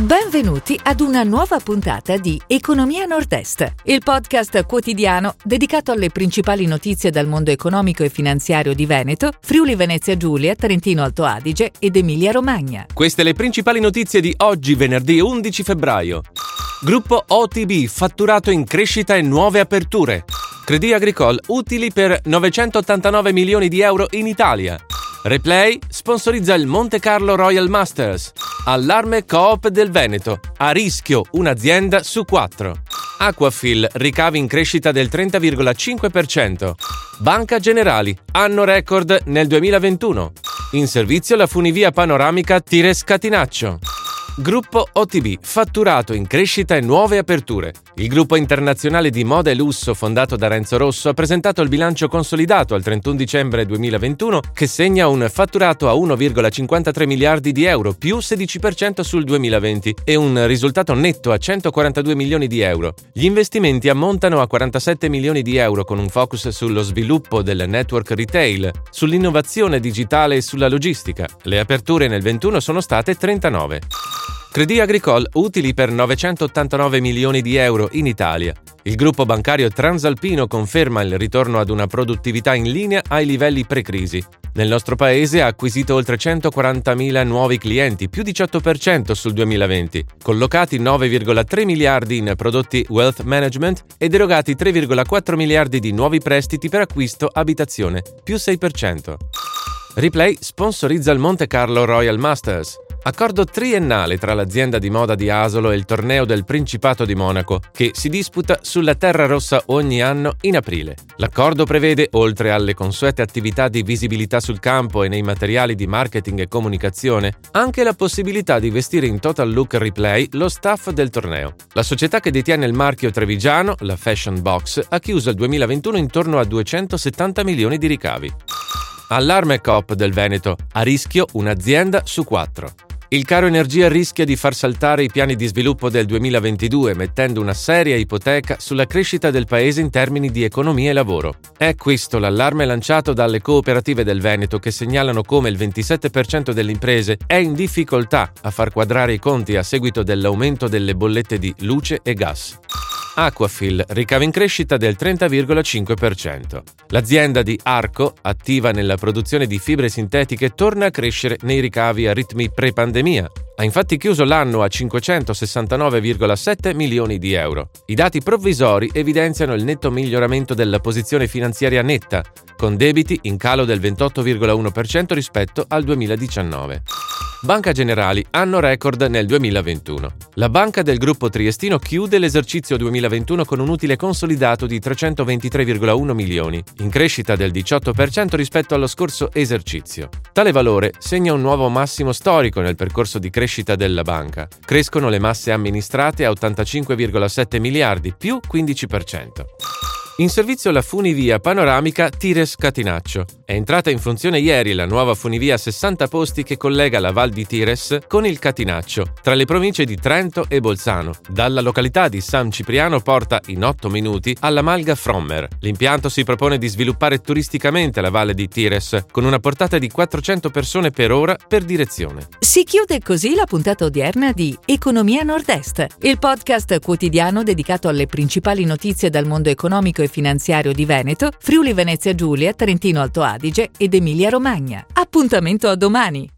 Benvenuti ad una nuova puntata di Economia Nord-Est, il podcast quotidiano dedicato alle principali notizie dal mondo economico e finanziario di Veneto, Friuli Venezia Giulia, Trentino Alto Adige ed Emilia Romagna. Queste le principali notizie di oggi, venerdì 11 febbraio. Gruppo OTB, fatturato in crescita e nuove aperture. Credit Agricole, utili per 989 milioni di euro in Italia. Replay sponsorizza il Monte Carlo Royal Masters. Allarme Coop del Veneto. A rischio un'azienda su quattro. Aquafil, ricavi in crescita del 30,5%. Banca Generali, anno record nel 2021. In servizio la funivia panoramica Tires Catinaccio. Gruppo OTB, fatturato in crescita e nuove aperture. Il gruppo internazionale di moda e lusso fondato da Renzo Rosso ha presentato il bilancio consolidato al 31 dicembre 2021 che segna un fatturato a 1,53 miliardi di euro, più 16% sul 2020 e un risultato netto a 142 milioni di euro. Gli investimenti ammontano a 47 milioni di euro con un focus sullo sviluppo del network retail, sull'innovazione digitale e sulla logistica. Le aperture nel 21 sono state 39. Credit Agricole utili per 989 milioni di euro in Italia. Il gruppo bancario transalpino conferma il ritorno ad una produttività in linea ai livelli pre-crisi. Nel nostro paese ha acquisito oltre 140.000 nuovi clienti, più 18% sul 2020, collocati 9,3 miliardi in prodotti wealth management ed erogati 3,4 miliardi di nuovi prestiti per acquisto abitazione, più 6%. Replay sponsorizza il Monte Carlo Royal Masters. Accordo triennale tra l'azienda di moda di Asolo e il torneo del Principato di Monaco, che si disputa sulla Terra Rossa ogni anno in aprile. L'accordo prevede, oltre alle consuete attività di visibilità sul campo e nei materiali di marketing e comunicazione, anche la possibilità di vestire in total look replay lo staff del torneo. La società che detiene il marchio trevigiano, la Fashion Box, ha chiuso il 2021 intorno a 270 milioni di ricavi. Allarme Coop del Veneto. A rischio un'azienda su quattro. Il caro energia rischia di far saltare i piani di sviluppo del 2022, mettendo una seria ipoteca sulla crescita del paese in termini di economia e lavoro. È questo l'allarme lanciato dalle cooperative del Veneto che segnalano come il 27% delle imprese è in difficoltà a far quadrare i conti a seguito dell'aumento delle bollette di luce e gas. Aquafil ricava in crescita del 30,5%. L'azienda di Arco, attiva nella produzione di fibre sintetiche, torna a crescere nei ricavi a ritmi pre-pandemia. Ha infatti chiuso l'anno a 569,7 milioni di euro. I dati provvisori evidenziano il netto miglioramento della posizione finanziaria netta, con debiti in calo del 28,1% rispetto al 2019. Banca Generali, anno record nel 2021. La banca del gruppo triestino chiude l'esercizio 2021 con un utile consolidato di 323,1 milioni, in crescita del 18% rispetto allo scorso esercizio. Tale valore segna un nuovo massimo storico nel percorso di crescita della banca. Crescono le masse amministrate a 85,7 miliardi, più 15%. In servizio la funivia panoramica Tires Catinaccio. È entrata in funzione ieri la nuova funivia a 60 posti che collega la Val di Tires con il Catinaccio, tra le province di Trento e Bolzano. Dalla località di San Cipriano porta in 8 minuti alla Malga Frommer. L'impianto si propone di sviluppare turisticamente la valle di Tires, con una portata di 400 persone per ora per direzione. Si chiude così la puntata odierna di Economia Nord-Est, il podcast quotidiano dedicato alle principali notizie dal mondo economico e finanziario di Veneto, Friuli Venezia Giulia, Trentino Alto Adige ed Emilia Romagna. Appuntamento a domani!